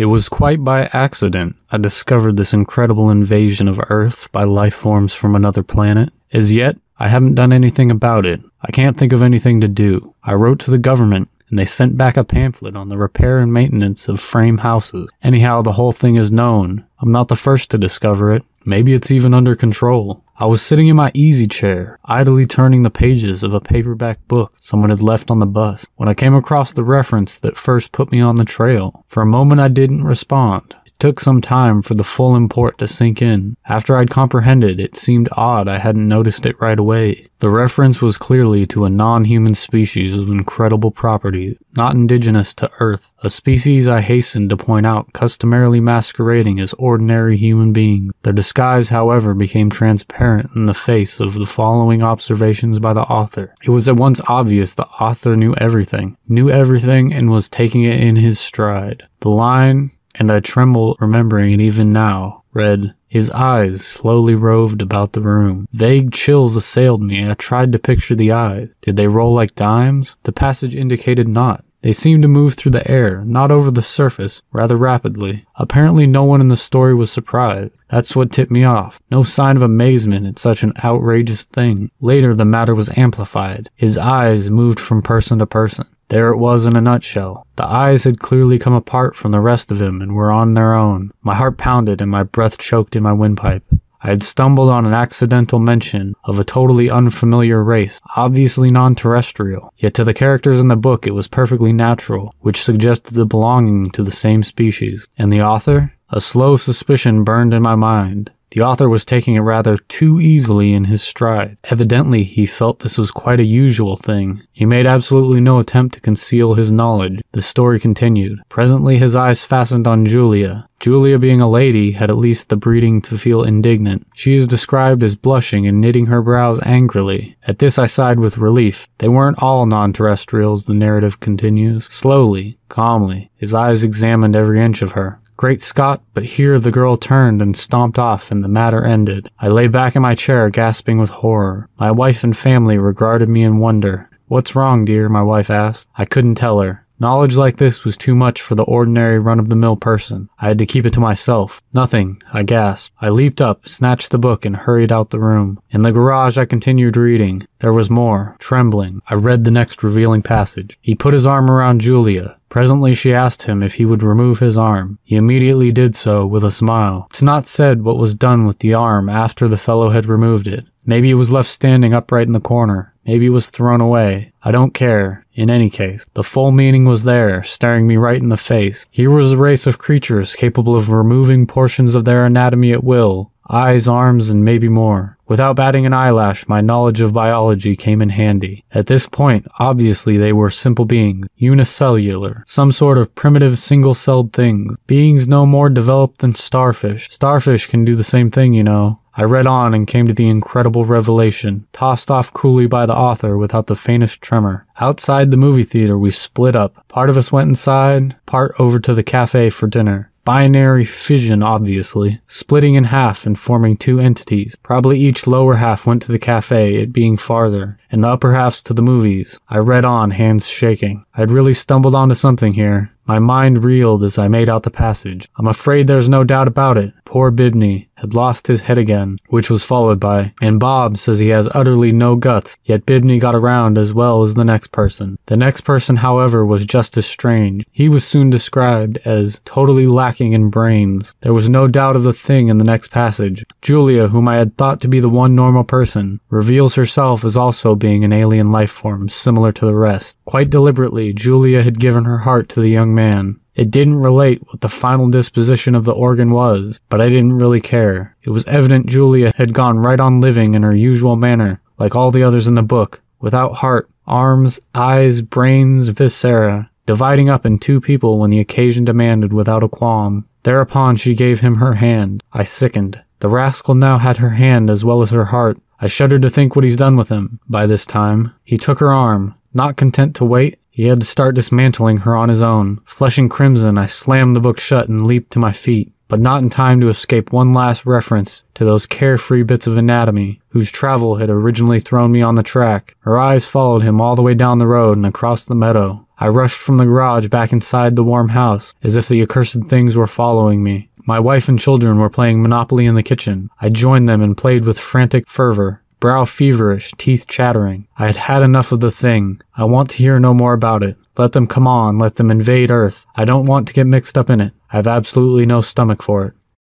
It was quite by accident I discovered this incredible invasion of Earth by life forms from another planet. As yet, I haven't done anything about it. I can't think of anything to do. I wrote to the government and they sent back a pamphlet on the repair and maintenance of frame houses. Anyhow, the whole thing is known. I'm not the first to discover it. Maybe it's even under control. I was sitting in my easy chair, idly turning the pages of a paperback book someone had left on the bus, when I came across the reference that first put me on the trail. For a moment I didn't respond took some time for the full import to sink in. After I'd comprehended, it seemed odd I hadn't noticed it right away. The reference was clearly to a non human species of incredible property, not indigenous to Earth, a species I hastened to point out customarily masquerading as ordinary human beings. Their disguise, however, became transparent in the face of the following observations by the author. It was at once obvious the author knew everything, knew everything, and was taking it in his stride. The line, and I tremble remembering it even now, read, His eyes slowly roved about the room. Vague chills assailed me. I tried to picture the eyes. Did they roll like dimes? The passage indicated not. They seemed to move through the air, not over the surface, rather rapidly. Apparently, no one in the story was surprised. That's what tipped me off. No sign of amazement at such an outrageous thing. Later, the matter was amplified. His eyes moved from person to person. There it was in a nutshell. The eyes had clearly come apart from the rest of him and were on their own. My heart pounded and my breath choked in my windpipe. I had stumbled on an accidental mention of a totally unfamiliar race, obviously non terrestrial, yet to the characters in the book it was perfectly natural, which suggested the belonging to the same species. And the author? A slow suspicion burned in my mind. The author was taking it rather too easily in his stride. Evidently, he felt this was quite a usual thing. He made absolutely no attempt to conceal his knowledge. The story continued. Presently, his eyes fastened on Julia. Julia, being a lady, had at least the breeding to feel indignant. She is described as blushing and knitting her brows angrily. At this, I sighed with relief. They weren't all non terrestrials, the narrative continues. Slowly, calmly, his eyes examined every inch of her. Great Scott, but here the girl turned and stomped off and the matter ended. I lay back in my chair gasping with horror. My wife and family regarded me in wonder. What's wrong, dear? my wife asked. I couldn't tell her. Knowledge like this was too much for the ordinary run of the mill person. I had to keep it to myself. Nothing, I gasped. I leaped up, snatched the book, and hurried out the room. In the garage, I continued reading. There was more. Trembling, I read the next revealing passage. He put his arm around Julia. Presently she asked him if he would remove his arm. He immediately did so with a smile. It's not said what was done with the arm after the fellow had removed it. Maybe it was left standing upright in the corner. Maybe it was thrown away. I don't care. In any case, the full meaning was there, staring me right in the face. Here was a race of creatures capable of removing portions of their anatomy at will, eyes, arms, and maybe more. Without batting an eyelash, my knowledge of biology came in handy. At this point, obviously they were simple beings, unicellular, some sort of primitive single-celled things, beings no more developed than starfish. Starfish can do the same thing, you know. I read on and came to the incredible revelation, tossed off coolly by the author without the faintest tremor. Outside the movie theater, we split up. Part of us went inside, part over to the cafe for dinner. Binary fission, obviously, splitting in half and forming two entities. Probably each lower half went to the cafe, it being farther, and the upper halves to the movies. I read on, hands shaking. I'd really stumbled onto something here. My mind reeled as I made out the passage. I'm afraid there's no doubt about it. Poor Bibney had lost his head again, which was followed by, and Bob says he has utterly no guts, yet Bibney got around as well as the next person. The next person, however, was just as strange. He was soon described as totally lacking in brains. There was no doubt of the thing in the next passage. Julia, whom I had thought to be the one normal person, reveals herself as also being an alien life form similar to the rest. Quite deliberately, Julia had given her heart to the young man. It didn't relate what the final disposition of the organ was, but I didn't really care. It was evident Julia had gone right on living in her usual manner, like all the others in the book, without heart, arms, eyes, brains, viscera, dividing up in two people when the occasion demanded without a qualm. Thereupon she gave him her hand. I sickened. The rascal now had her hand as well as her heart. I shuddered to think what he's done with him. By this time, he took her arm. Not content to wait, he had to start dismantling her on his own. Flushing crimson, I slammed the book shut and leaped to my feet, but not in time to escape one last reference to those carefree bits of anatomy whose travel had originally thrown me on the track. Her eyes followed him all the way down the road and across the meadow. I rushed from the garage back inside the warm house, as if the accursed things were following me. My wife and children were playing Monopoly in the kitchen. I joined them and played with frantic fervor, brow feverish, teeth chattering. I had had enough of the thing. I want to hear no more about it. Let them come on, let them invade Earth. I don't want to get mixed up in it. I have absolutely no stomach for it.